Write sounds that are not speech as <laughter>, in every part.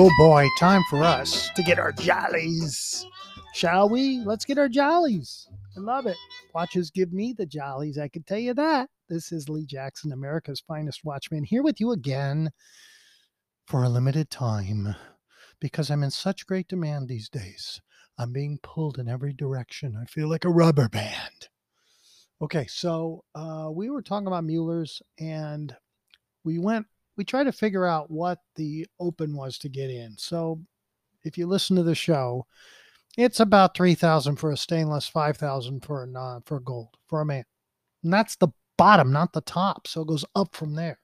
Oh boy, time for us to get our jollies. Shall we? Let's get our jollies. I love it. Watches give me the jollies, I can tell you that. This is Lee Jackson, America's finest watchman, here with you again for a limited time because I'm in such great demand these days. I'm being pulled in every direction. I feel like a rubber band. Okay, so uh, we were talking about Mueller's and we went we try to figure out what the open was to get in. So if you listen to the show, it's about 3000 for a stainless, 5000 for a non for gold for a man. And that's the bottom, not the top. So it goes up from there.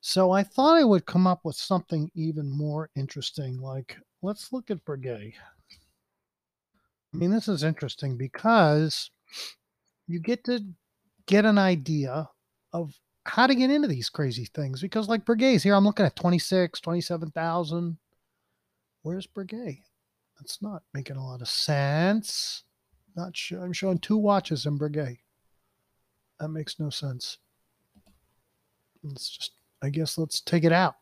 So I thought I would come up with something even more interesting like let's look at Breguet. I mean, this is interesting because you get to get an idea of how to get into these crazy things because like Breguet's here i'm looking at 26 27000 where's Breguet? That's not making a lot of sense. Not sure i'm showing two watches in Breguet. That makes no sense. Let's just i guess let's take it out.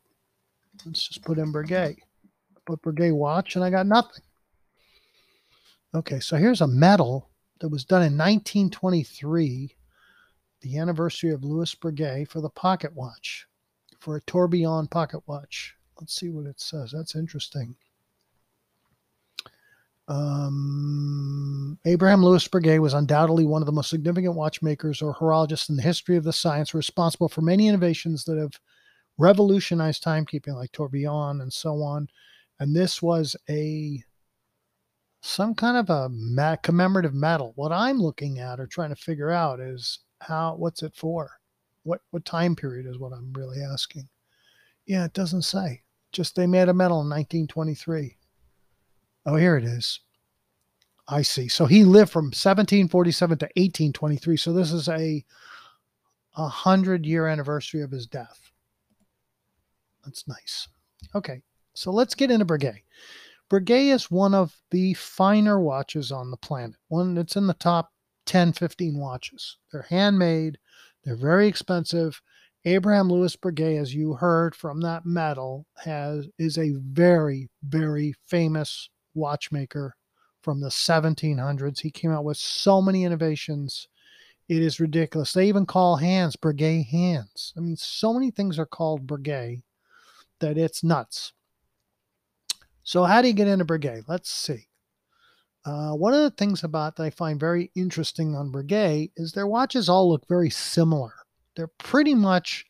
Let's just put in Breguet. Put Breguet watch and i got nothing. Okay so here's a medal that was done in 1923 the anniversary of Louis Breguet for the pocket watch, for a tourbillon pocket watch. Let's see what it says. That's interesting. Um, Abraham Louis Breguet was undoubtedly one of the most significant watchmakers or horologists in the history of the science, responsible for many innovations that have revolutionized timekeeping, like tourbillon and so on. And this was a some kind of a commemorative medal. What I'm looking at or trying to figure out is how what's it for? What what time period is what i'm really asking. Yeah it doesn't say. Just they made a medal in 1923 oh here it is. I see. So he lived from 1747 to 1823 so this is a a hundred year anniversary of his death. That's nice. Okay. So let's get into Breguet. Breguet is one of the finer watches on the planet. One that's in the top 10, 15 watches. They're handmade, they're very expensive. Abraham Louis Breguet, as you heard from that medal, has is a very, very famous watchmaker from the 1700s. He came out with so many innovations. It is ridiculous. They even call hands Breguet hands. I mean, so many things are called Breguet that it's nuts. So, how do you get into Breguet? Let's see. Uh, one of the things about that I find very interesting on Breguet is their watches all look very similar. They're pretty much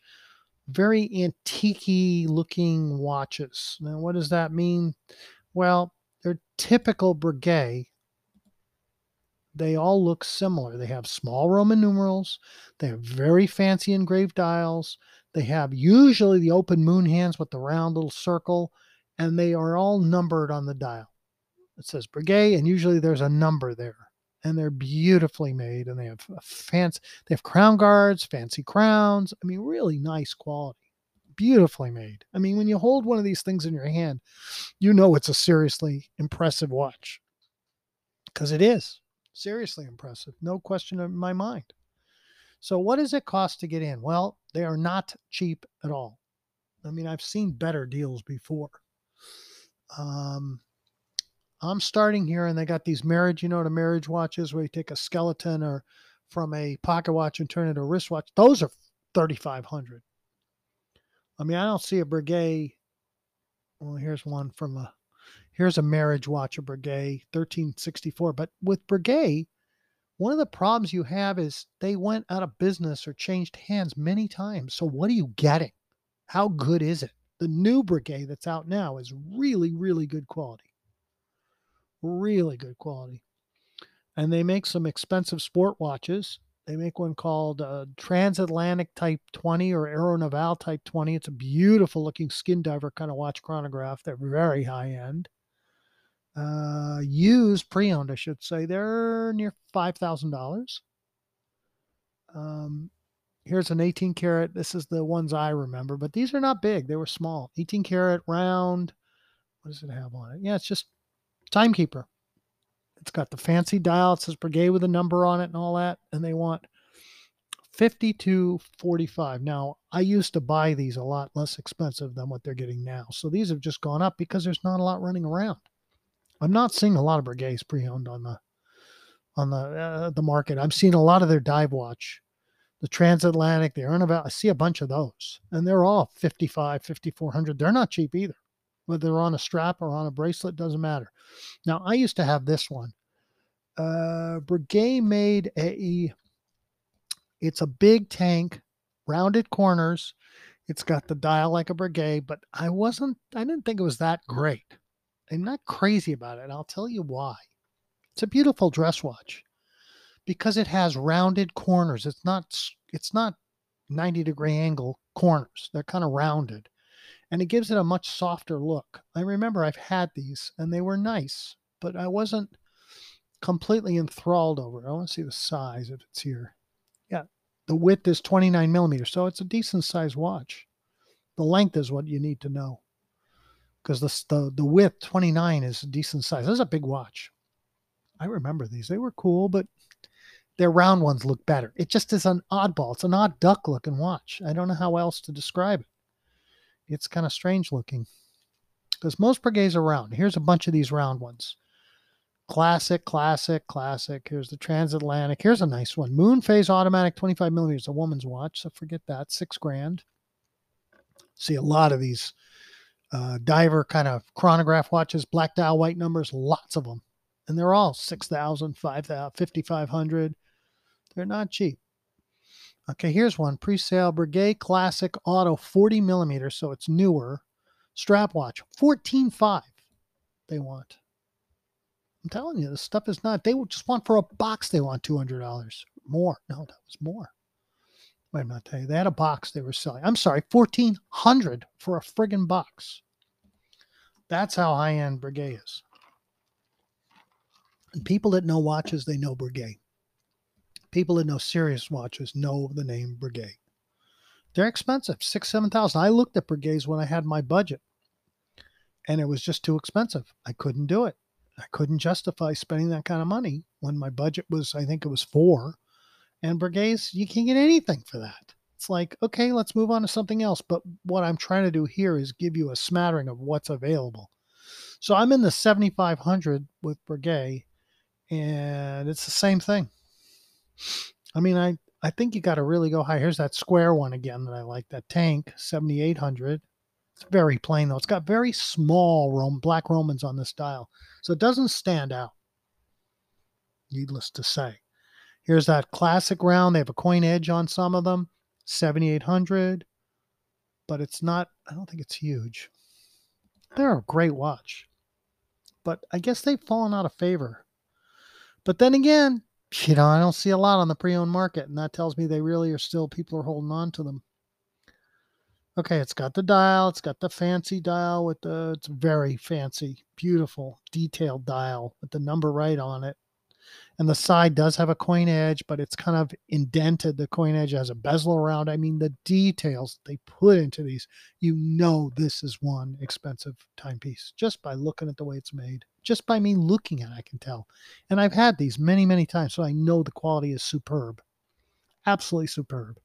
very antique looking watches. Now, what does that mean? Well, they're typical Breguet. They all look similar. They have small Roman numerals. They have very fancy engraved dials. They have usually the open moon hands with the round little circle, and they are all numbered on the dial. It says Breguet, and usually there's a number there. And they're beautifully made, and they have fancy. They have crown guards, fancy crowns. I mean, really nice quality, beautifully made. I mean, when you hold one of these things in your hand, you know it's a seriously impressive watch, because it is seriously impressive, no question in my mind. So, what does it cost to get in? Well, they are not cheap at all. I mean, I've seen better deals before. Um, I'm starting here, and they got these marriage, you know, the marriage watches where you take a skeleton or from a pocket watch and turn it into a wristwatch. Those are 3,500. I mean, I don't see a Breguet. Well, here's one from a. Here's a marriage watch, a Breguet 1364. But with Breguet, one of the problems you have is they went out of business or changed hands many times. So what are you getting? How good is it? The new Breguet that's out now is really, really good quality really good quality. And they make some expensive sport watches. They make one called uh, Transatlantic Type 20 or Aero Naval Type 20. It's a beautiful looking skin diver kind of watch chronograph. They're very high end. Uh, used, pre owned, I should say. They're near $5,000. Um, here's an 18 karat. This is the ones I remember, but these are not big. They were small. 18 karat round. What does it have on it? Yeah, it's just timekeeper. It's got the fancy dial. It says Breguet with a number on it and all that. And they want 52.45. Now, I used to buy these a lot less expensive than what they're getting now. So these have just gone up because there's not a lot running around. I'm not seeing a lot of Breguets pre-owned on the on the uh, the market. I'm seeing a lot of their dive watch, the transatlantic, the about. I see a bunch of those, and they're all 55, 5400. They're not cheap either. Whether on a strap or on a bracelet doesn't matter. Now, I used to have this one. Uh, Breguet made a it's a big tank, rounded corners. It's got the dial like a Breguet, but I wasn't, I didn't think it was that great. I'm not crazy about it. I'll tell you why. It's a beautiful dress watch because it has rounded corners. It's not, it's not 90 degree angle corners. They're kind of rounded and it gives it a much softer look. I remember I've had these and they were nice, but I wasn't completely enthralled over it. I want to see the size if it's here. Yeah, the width is 29 millimeters, so it's a decent size watch. The length is what you need to know because the, the, the width 29 is a decent size. This is a big watch. I remember these. They were cool, but their round ones look better. It just is an oddball. It's an odd duck looking watch. I don't know how else to describe it. It's kind of strange looking because most Breguets are round. Here's a bunch of these round ones. Classic, classic, classic. Here's the transatlantic. Here's a nice one. Moon phase automatic, 25 millimeters, a woman's watch. So forget that. Six grand. See a lot of these uh, diver kind of chronograph watches, black dial, white numbers, lots of them. And they're all 6,000, 5,000, 5,500. They're not cheap. Okay, here's one pre sale Breguet Classic Auto 40 millimeters. So it's newer. Strap watch, 14.5 they want. I'm telling you, this stuff is not. They just want for a box. They want two hundred dollars more. No, that was more. Wait, I'm not tell you. They had a box they were selling. I'm sorry, fourteen hundred for a friggin' box. That's how high end Breguet is. And people that know watches, they know Breguet. People that know serious watches know the name Breguet. They're expensive, six, seven thousand. I looked at Breguets when I had my budget, and it was just too expensive. I couldn't do it. I couldn't justify spending that kind of money when my budget was, I think it was four. And Breguets, you can't get anything for that. It's like, okay, let's move on to something else. But what I'm trying to do here is give you a smattering of what's available. So I'm in the 7500 with Breguet, and it's the same thing. I mean, I, I think you got to really go high. Here's that square one again that I like, that tank, 7800. It's very plain though. It's got very small Rome, black Romans on this dial. So it doesn't stand out. Needless to say. Here's that classic round. They have a coin edge on some of them, 7800, but it's not, I don't think it's huge. They're a great watch, but I guess they've fallen out of favor. But then again, you know, I don't see a lot on the pre owned market, and that tells me they really are still, people are holding on to them. Okay, it's got the dial. It's got the fancy dial with the, it's very fancy, beautiful, detailed dial with the number right on it. And the side does have a coin edge, but it's kind of indented. The coin edge has a bezel around. I mean, the details they put into these, you know, this is one expensive timepiece just by looking at the way it's made. Just by me looking at it, I can tell. And I've had these many, many times, so I know the quality is superb. Absolutely superb.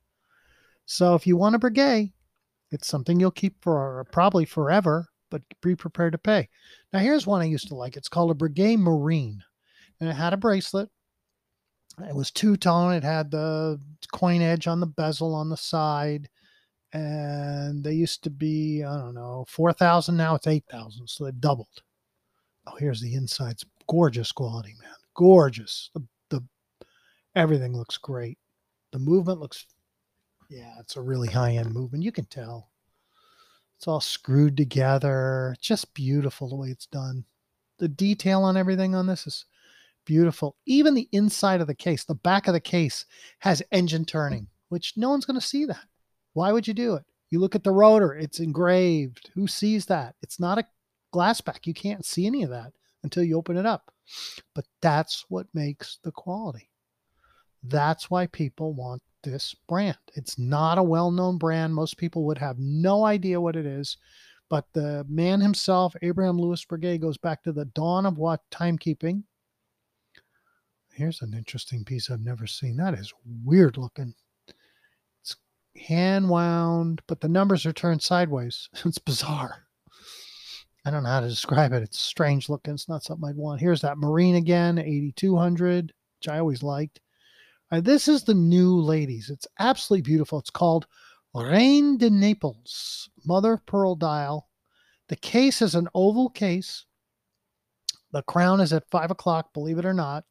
So if you want a Breguet, it's something you'll keep for probably forever, but be prepared to pay. Now, here's one I used to like. It's called a Breguet Marine, and it had a bracelet. It was two tone. It had the coin edge on the bezel on the side, and they used to be I don't know four thousand. Now it's eight thousand, so they've doubled. Oh, here's the insides. Gorgeous quality, man. Gorgeous. The, the everything looks great. The movement looks yeah, it's a really high end movement. You can tell. It's all screwed together. Just beautiful the way it's done. The detail on everything on this is beautiful. Even the inside of the case, the back of the case has engine turning, which no one's going to see that. Why would you do it? You look at the rotor, it's engraved. Who sees that? It's not a glass back. You can't see any of that until you open it up. But that's what makes the quality. That's why people want this brand. It's not a well known brand. Most people would have no idea what it is. But the man himself, Abraham Louis Breguet, goes back to the dawn of what timekeeping. Here's an interesting piece I've never seen. That is weird looking. It's hand wound, but the numbers are turned sideways. <laughs> it's bizarre. I don't know how to describe it. It's strange looking. It's not something I'd want. Here's that Marine again, 8200, which I always liked. Right, this is the new ladies. It's absolutely beautiful. It's called Reine de Naples, mother of pearl dial. The case is an oval case. The crown is at five o'clock, believe it or not.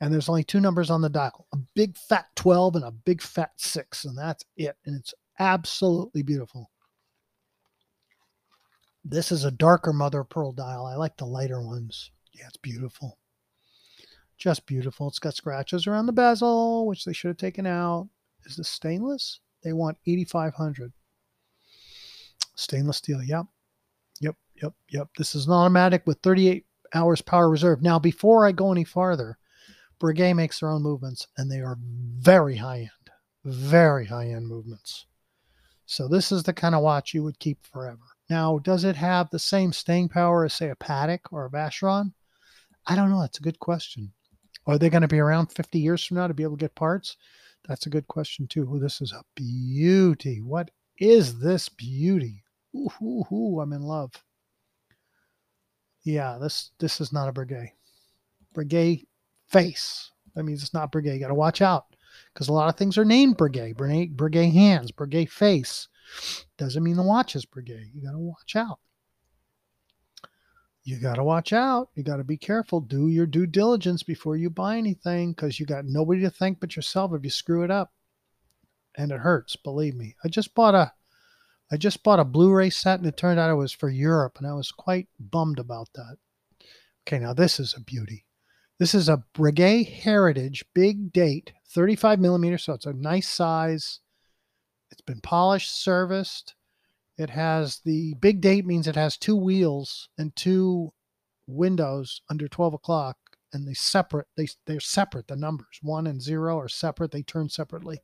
And there's only two numbers on the dial a big fat 12 and a big fat six. And that's it. And it's absolutely beautiful. This is a darker mother of pearl dial. I like the lighter ones. Yeah, it's beautiful. Just beautiful. It's got scratches around the bezel, which they should have taken out. Is this stainless? They want 8500 Stainless steel. Yep. Yep. Yep. Yep. This is an automatic with 38 hours power reserve. Now, before I go any farther, Breguet makes their own movements and they are very high end, very high end movements. So this is the kind of watch you would keep forever. Now, does it have the same staying power as, say, a Patek or a Vacheron? I don't know. That's a good question. Are they going to be around 50 years from now to be able to get parts? That's a good question too. This is a beauty. What is this beauty? Ooh, ooh, ooh, I'm in love. Yeah, this this is not a Breguet. Breguet face. That means it's not Breguet. You got to watch out because a lot of things are named Breguet. Breguet, Breguet hands, Breguet face. Doesn't mean the watch is Breguet. You got to watch out you got to watch out. You got to be careful. Do your due diligence before you buy anything because you got nobody to thank but yourself if you screw it up. And it hurts, believe me. I just bought a I just bought a Blu-ray set and it turned out it was for Europe and I was quite bummed about that. Okay, now this is a beauty. This is a Breguet Heritage big date, 35 millimeters, so it's a nice size. It's been polished, serviced. It has the big date means it has two wheels and two windows under 12 o'clock and they separate they they're separate the numbers. One and zero are separate they turn separately.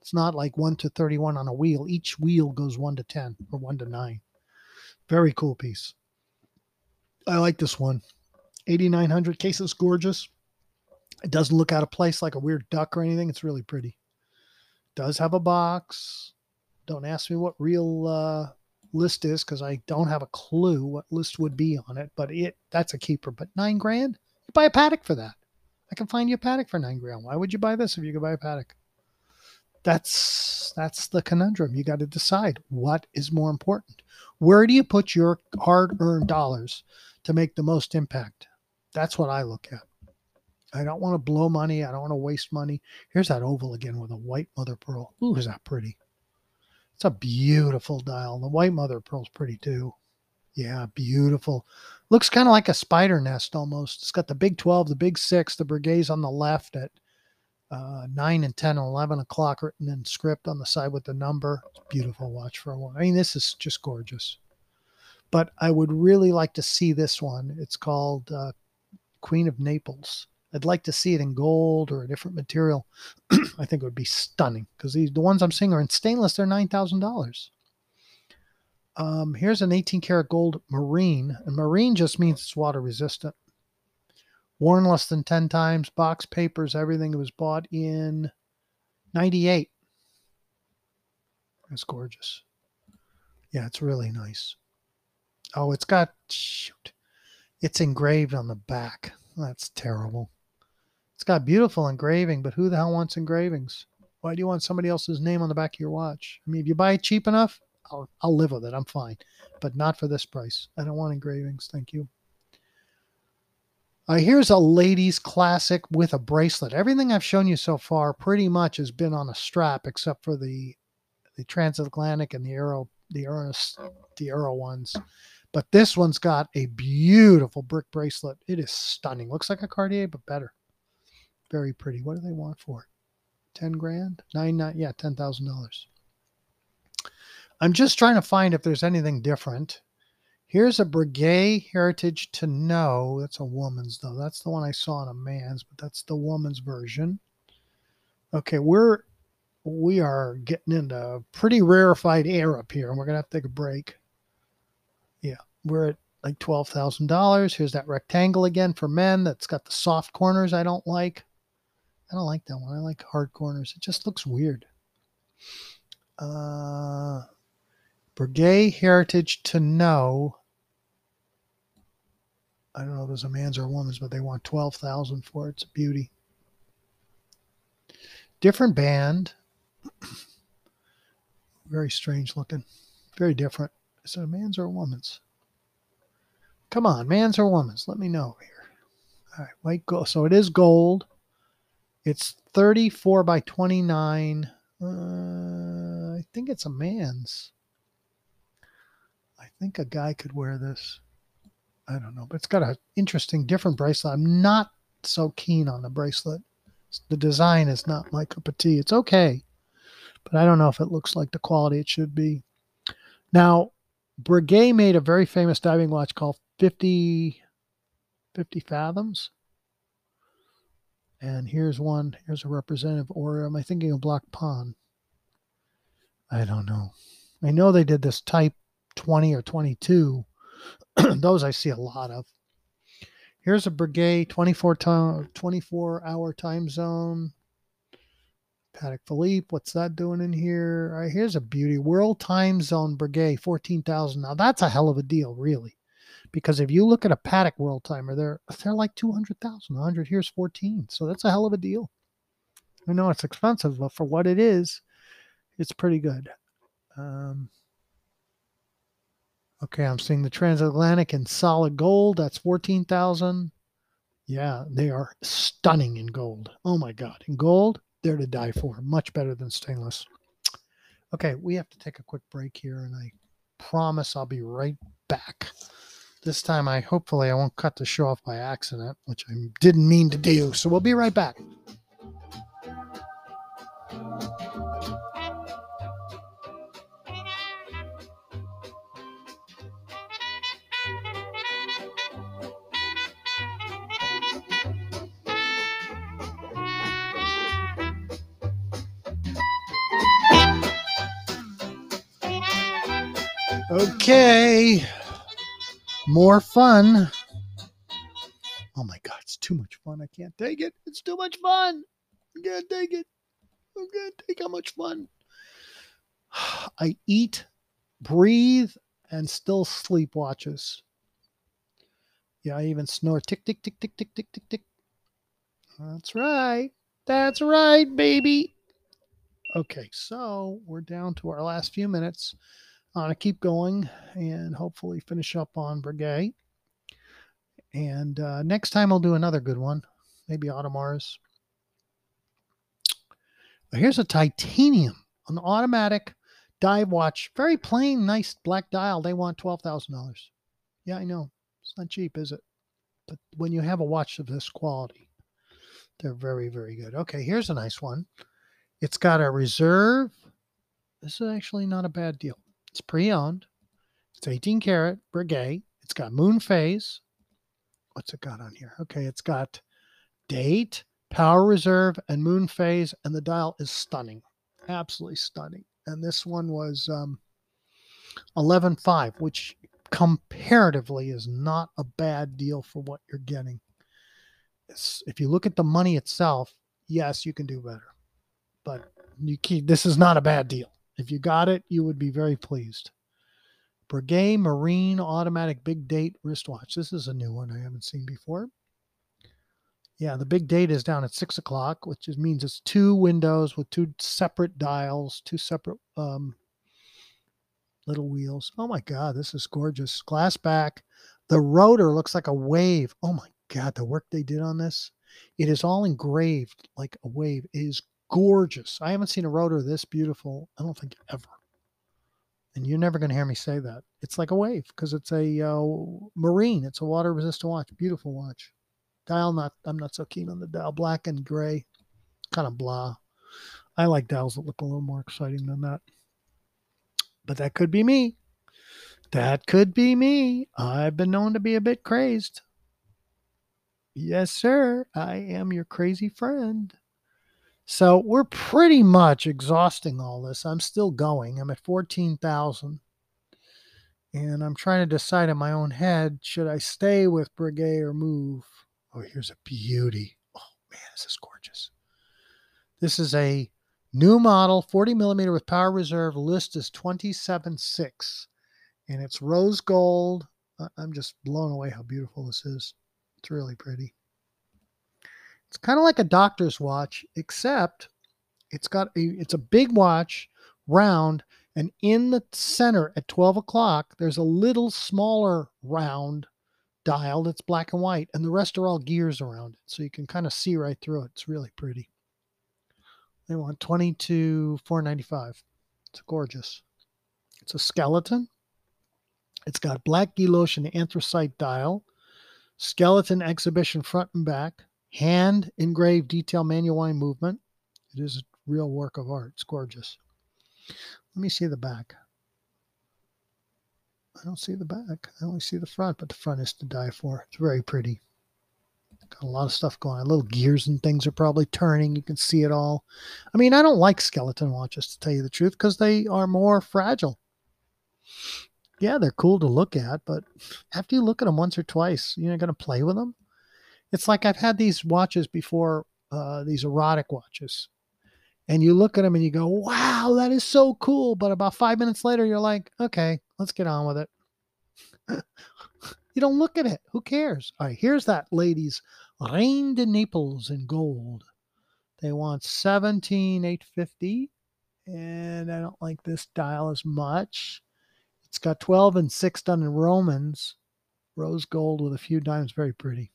It's not like 1 to 31 on a wheel. Each wheel goes 1 to 10 or 1 to 9 very cool piece. I like this one 8900 cases, gorgeous it doesn't look out of place like a weird duck or anything it's really pretty does have a box don't ask me what real uh, list is because I don't have a clue what list would be on it. But it that's a keeper. But nine grand, you buy a Patek for that. I can find you a Patek for nine grand. Why would you buy this if you could buy a Patek? That's that's the conundrum. You got to decide what is more important. Where do you put your hard-earned dollars to make the most impact? That's what I look at. I don't want to blow money. I don't want to waste money. Here's that oval again with a white mother pearl. Ooh, is that pretty? It's a beautiful dial. The white mother pearl's pretty too. Yeah, beautiful. Looks kind of like a spider nest almost. It's got the big 12, the big 6, the Breguets on the left at uh, 9 and 10 and 11 o'clock written in script on the side with the number. beautiful watch for a one. I mean, this is just gorgeous. But I would really like to see this one. It's called uh, Queen of Naples. I'd like to see it in gold or a different material. <clears throat> I think it would be stunning because the ones I'm seeing are in stainless. They're nine thousand dollars. Um, here's an 18 karat gold marine, and marine just means it's water resistant. Worn less than 10 times, box papers, everything. It was bought in 98. It's gorgeous. Yeah, it's really nice. Oh, it's got, shoot, it's engraved on the back. That's terrible. It's got beautiful engraving, but who the hell wants engravings? Why do you want somebody else's name on the back of your watch? I mean, if you buy it cheap enough, I'll, I'll live with it. I'm fine, but not for this price. I don't want engravings. Thank you. Uh, here's a ladies classic with a bracelet. Everything I've shown you so far pretty much has been on a strap, except for the the transatlantic and the Aero the Aero the Aero ones. But this one's got a beautiful brick bracelet. It is stunning. Looks like a Cartier, but better. Very pretty. What do they want for it? 10 grand? Nine, nine, yeah, $10,000. I'm just trying to find if there's anything different. Here's a Breguet Heritage Tonneau. That's a woman's, though. That's the one I saw in a man's, but that's the woman's version. Okay, we're we are getting into pretty rarefied air up here, and we're gonna have to take a break. We're at like twelve thousand dollars. Here's that rectangle again for men. That's got the soft corners I don't like. I don't like that one. I like hard corners. It just looks weird. Uh, Breguet Heritage Tonneau. I don't know if it's a man's or a woman's, but they want twelve thousand for it. It's a beauty. Different band. <clears throat> Very strange looking. Very different. Is it a man's or a woman's? Come on, man's or woman's? Let me know here. All right, white gold. So it is gold. It's 34 by 29. Uh, I think it's a man's. I think a guy could wear this. I don't know, but it's got an interesting, different bracelet. I'm not so keen on the bracelet. The design is not my cup of tea. It's okay, but I don't know if it looks like the quality it should be. Now, Breguet made a very famous diving watch called 50, 50 Fathoms. And here's one. Here's a representative. Or am I thinking of Black Pond? I don't know. I know they did this type 20 or 22. <clears throat> Those I see a lot of. Here's a Breguet 24 time, 24 hour time zone. Patek Philippe, what's that doing in here? All right, here's a beauty. World Time Zone Breguet, 14,000. Now that's a hell of a deal, really. Because if you look at a Patek World Timer, they're they're like 200,000. 100 here's 14. So that's a hell of a deal. I know it's expensive, but for what it is, it's pretty good. Um, okay, I'm seeing the transatlantic in solid gold. That's 14,000. Yeah, they are stunning in gold. Oh my God. In gold, they're to die for. Much better than stainless. Okay, we have to take a quick break here, and I promise I'll be right back. This time, I hopefully I won't cut the show off by accident, which I didn't mean to do. So we'll be right back. Okay. More fun. Oh my God, it's too much fun. I can't take it. It's too much fun. I can't take it. I can't take how much fun. <sighs> I eat, breathe, and still sleep watches. Yeah, I even snore tick, tick, tick, tick, tick, tick, tick, tick. That's right. That's right, baby. Okay, so we're down to our last few minutes. To keep going and hopefully finish up on Breguet. And uh, next time I'll do another good one, maybe Audemars. Here's a titanium, an automatic dive watch, very plain, nice black dial. They want twelve thousand dollars. Yeah, I know it's not cheap, is it? But when you have a watch of this quality, they're very, very good. Okay, here's a nice one. It's got a reserve. This is actually not a bad deal. It's pre-owned. It's 18 karat Breguet. It's got moon phase. What's it got on here? Okay, it's got date, power reserve, and moon phase, and the dial is stunning, absolutely stunning. And this one was um, 11.5, which comparatively is not a bad deal for what you're getting. It's, if you look at the money itself, yes, you can do better, but you keep, this is not a bad deal. If you got it, you would be very pleased. Breguet Marine Automatic Big Date Wristwatch. This is a new one I haven't seen before. Yeah, the big date is down at six o'clock, which means it's two windows with two separate dials, two separate um, little wheels. Oh my God, this is gorgeous. Glass back. The rotor looks like a wave. Oh my God, the work they did on this. It is all engraved like a wave. It is gorgeous. I haven't seen a rotor this beautiful, I don't think ever. And you're never going to hear me say that. It's like a wave because it's a uh, marine. It's a water resistant watch. Beautiful watch. Dial not. I'm not so keen on the dial. Black and gray, kind of blah. I like dials that look a little more exciting than that. But that could be me. That could be me. I've been known to be a bit crazed. Yes, sir. I am your crazy friend. So we're pretty much exhausting all this. I'm still going. I'm at 14,000. And I'm trying to decide in my own head should I stay with Breguet or move? Oh, here's a beauty. Oh, man, this is gorgeous. This is a New model, 40 millimeter with power reserve. List is 27.6. And it's rose gold. I'm just blown away how beautiful this is. It's really pretty. It's kind of like a doctor's watch, except it's got a it's a big watch, round, and in the center at 12 o'clock, there's a little smaller round dial that's black and white, and the rest are all gears around it. So you can kind of see right through it. It's really pretty. They want 22 495. It's gorgeous. It's a skeleton. It's got black guilloche and anthracite dial, skeleton exhibition front and back, hand engraved detail manual wind movement. It is a real work of art. It's gorgeous. Let me see the back. I don't see the back. I only see the front, but the front is to die for. It's very pretty. Got a lot of stuff going on. Little gears and things are probably turning. You can see it all. I mean, I don't like skeleton watches to tell you the truth because they are more fragile. Yeah, they're cool to look at, but after you look at them once or twice, you're not going to play with them. It's like I've had these watches before, uh, these erotic watches, and you look at them and you go, wow, that is so cool. But about five minutes later, you're like, okay, let's get on with it. <laughs> you don't look at it. Who cares? All right, here's that lady's Reine de Naples in gold. They want 17,850. And I don't like this dial as much. It's got 12 and 6 done in Romans. Rose gold with a few diamonds. Very pretty.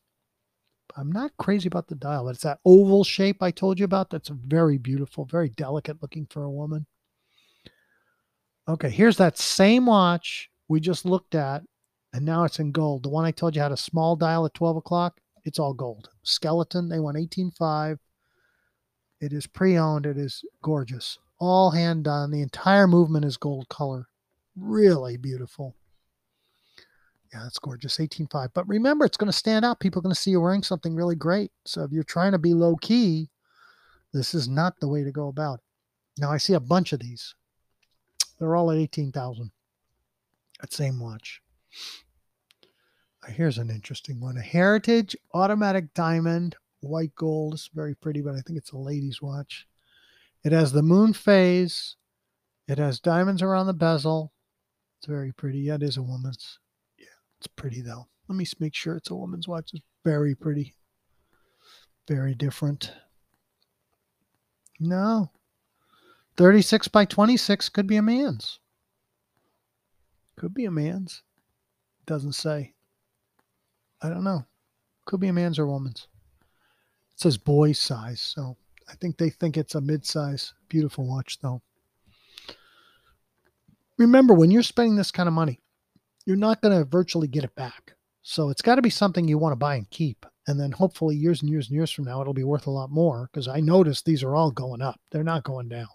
I'm not crazy about the dial, but it's that oval shape I told you about. That's very beautiful, very delicate looking for a woman. Okay, here's that same watch we just looked at, and now it's in gold. The one I told you had a small dial at 12 o'clock, it's all gold. Skeleton, they want 18.5. It is pre owned, it is gorgeous. All hand done. The entire movement is gold color. Really beautiful. Yeah, that's gorgeous. 18.5. But remember, it's going to stand out. People are going to see you wearing something really great. So if you're trying to be low key, this is not the way to go about it. Now I see a bunch of these. They're all at 18,000. That same watch. Uh, here's an interesting one. A Heritage Automatic Diamond, white gold. It's very pretty, but I think it's a lady's watch. It has the moon phase. It has diamonds around the bezel. It's very pretty. Yeah, it is a woman's. It's pretty though. Let me make sure it's a woman's watch. It's very pretty. Very different. No. 36 by 26 could be a man's. Could be a man's. Doesn't say. I don't know. Could be a man's or woman's. It says boy size, so I think they think it's a mid-size. Beautiful watch though. Remember, when you're spending this kind of money, you're not going to virtually get it back. So it's got to be something you want to buy and keep. And then hopefully years and years and years from now, it'll be worth a lot more because I noticed these are all going up. They're not going down.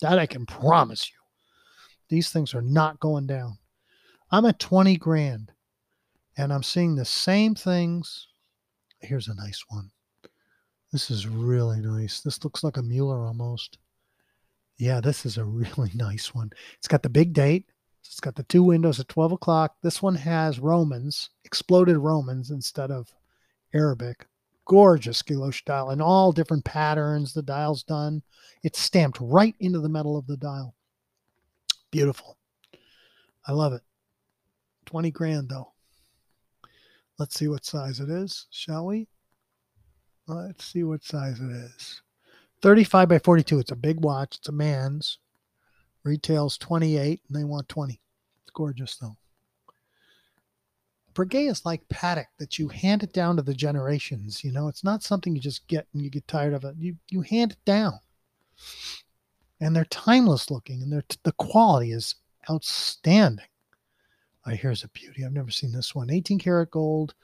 That I can promise you. These things are not going down. I'm at 20 grand and I'm seeing the same things. Here's a nice one. This is really nice. This looks like a Mueller almost. Yeah, this is a <laughs> really nice one. It's got the big date. It's got the two windows at 12 o'clock. This one has Romans, exploded Romans instead of Arabic. Gorgeous guilloche dial in all different patterns. The dial's done. It's stamped right into the metal of the dial. Beautiful. I love it. 20 grand though. Let's see what size it is, shall we? Let's see what size it is. 35 by 42. It's a big watch. It's a man's. Retails 28 and they want 20. It's gorgeous though. Breguet is like Patek that you hand it down to the generations. You know, it's not something you just get and you get tired of it. You you hand it down, and they're timeless looking, and they're the quality is outstanding. Oh, here's a beauty. I've never seen this one. 18 karat gold,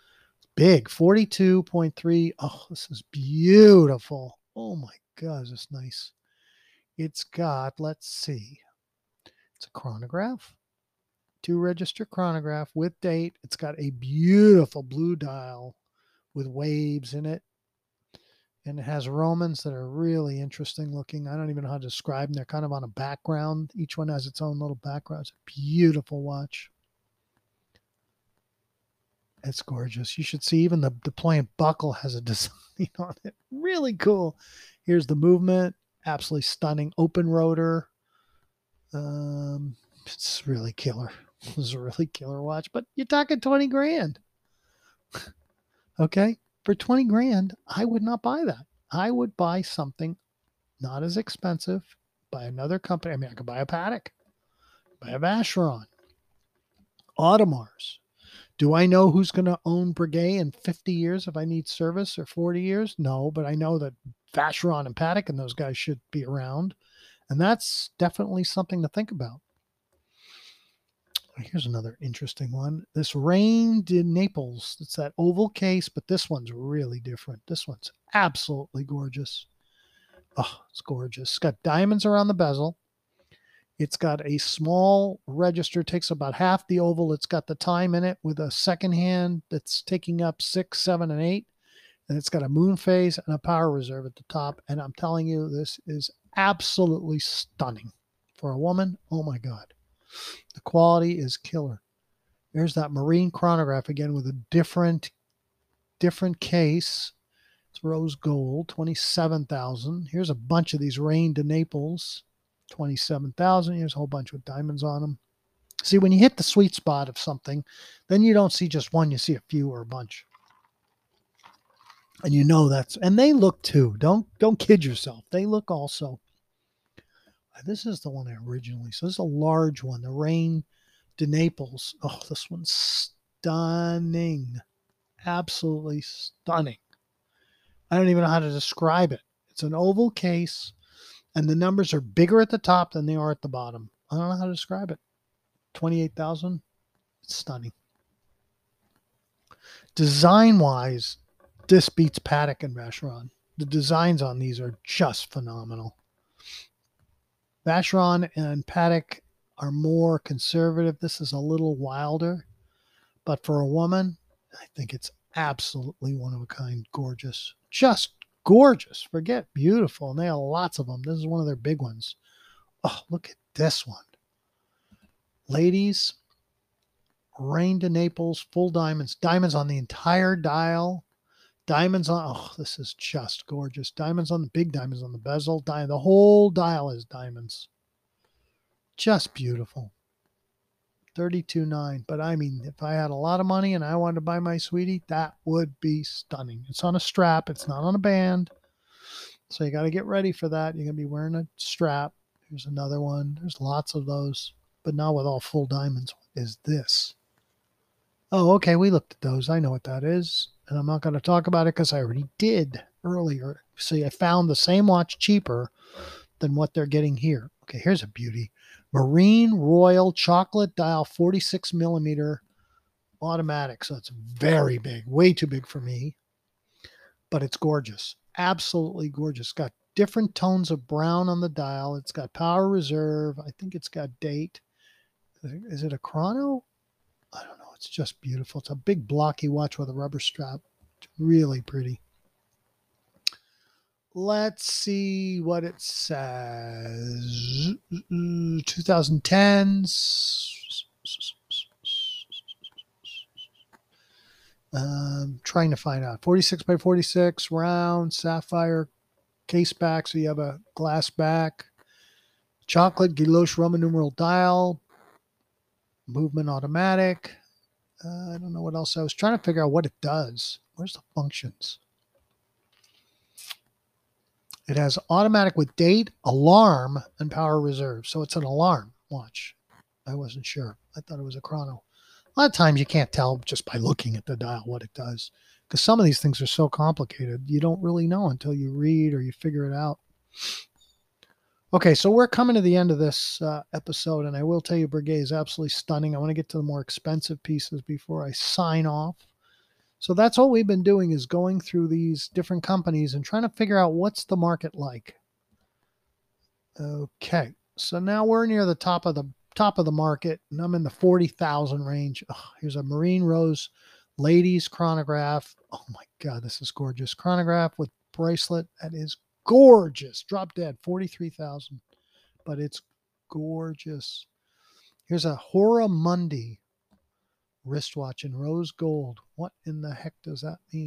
big, 42.3. Oh, this is beautiful. Oh my God, is nice? It's got, let's see, it's a chronograph, two register chronograph with date. It's got a beautiful blue dial with waves in it. And it has Romans that are really interesting looking. I don't even know how to describe them. They're kind of on a background. Each one has its own little background. It's a beautiful watch. It's gorgeous. You should see even the, the buckle has a <laughs> design on it. Really cool. Here's the movement. absolutely stunning. Open rotor. Um, it's really killer. <laughs> It was a really killer watch, but you're talking 20 grand. <laughs> okay. For 20 grand, I would not buy that. I would buy something not as expensive by another company. I mean, I could buy a Patek, buy a Vacheron, Audemars. Do I know who's going to own Breguet in 50 years if I need service or 40 years? No, but I know that Vacheron and Patek and those guys should be around. And that's definitely something to think about. Here's another interesting one. This Reine in Naples. It's that oval case, but this one's really different. This one's absolutely gorgeous. Oh, it's gorgeous. It's got diamonds around the bezel. It's got a small register, takes about half the oval. It's got the time in it with a second hand that's taking up six, seven, and eight. And it's got a moon phase and a power reserve at the top. And I'm telling you, this is absolutely stunning. For a woman, oh my God. The quality is killer. There's that marine chronograph again with a different different case. It's rose gold, 27,000. Here's a bunch of these Reine de Naples, 27,000. Here's a whole bunch with diamonds on them. See, when you hit the sweet spot of something, then you don't see just one, you see a few or a bunch. And you know that's and they look too. Don't don't kid yourself. They look also this is the one I originally. So this is a large one, the Reine de Naples. Oh, this one's stunning. Absolutely stunning. I don't even know how to describe it. It's an oval case, and the numbers are bigger at the top than they are at the bottom. I don't know how to describe it. 28,000. It's Stunning. Design wise, this beats Patek and Vacheron. The designs on these are just phenomenal. Vacheron and Patek are more conservative. This is a little wilder, but for a woman, I think it's absolutely one of a kind, gorgeous, just gorgeous. Forget beautiful, and they have lots of them. This is one of their big ones. Oh, look at this one, ladies. Reine to Naples, full diamonds, diamonds on the entire dial. Diamonds on, oh, this is just gorgeous. Diamonds on the big diamonds on the bezel. The whole dial is diamonds. Just beautiful. 32.9. But I mean, if I had a lot of money and I wanted to buy my sweetie, that would be stunning. It's on a strap, it's not on a band. So you got to get ready for that. You're going to be wearing a strap. Here's another one. There's lots of those, but not with all full diamonds. Is this? Oh, okay. We looked at those. I know what that is and I'm not going to talk about it because I already did earlier. See, I found the same watch cheaper than what they're getting here. Okay, here's a beauty. Marine Royal chocolate dial 46 millimeter automatic. So it's very big, way too big for me, but it's gorgeous. Absolutely gorgeous. Got different tones of brown on the dial. It's got power reserve. I think it's got date. Is it a chrono? I don't know. It's just beautiful. It's a big blocky watch with a rubber strap. It's really pretty. Let's see what it says. 2010s. Um, trying to find out. 46 by 46, round, sapphire case back. So you have a glass back. Chocolate Guilloche Roman numeral dial. Movement automatic. Uh, I don't know what else. I was trying to figure out what it does. Where's the functions? It has automatic with date, alarm, and power reserve. So it's an alarm watch. I wasn't sure. I thought it was a chrono. A lot of times you can't tell just by looking at the dial what it does because some of these things are so complicated. You don't really know until you read or you figure it out. Okay, so we're coming to the end of this uh, episode, and I will tell you, Breguet is absolutely stunning. I want to get to the more expensive pieces before I sign off. So that's all we've been doing is going through these different companies and trying to figure out what's the market like. Okay, so now we're near the top of the top of the market, and I'm in the forty thousand range. Oh, here's a Marine Rose ladies chronograph. Oh my God, this is gorgeous chronograph with bracelet. That is gorgeous. Drop dead, 43,000. But it's gorgeous. Here's a Hora Mundi wristwatch in rose gold. What in the heck does that mean?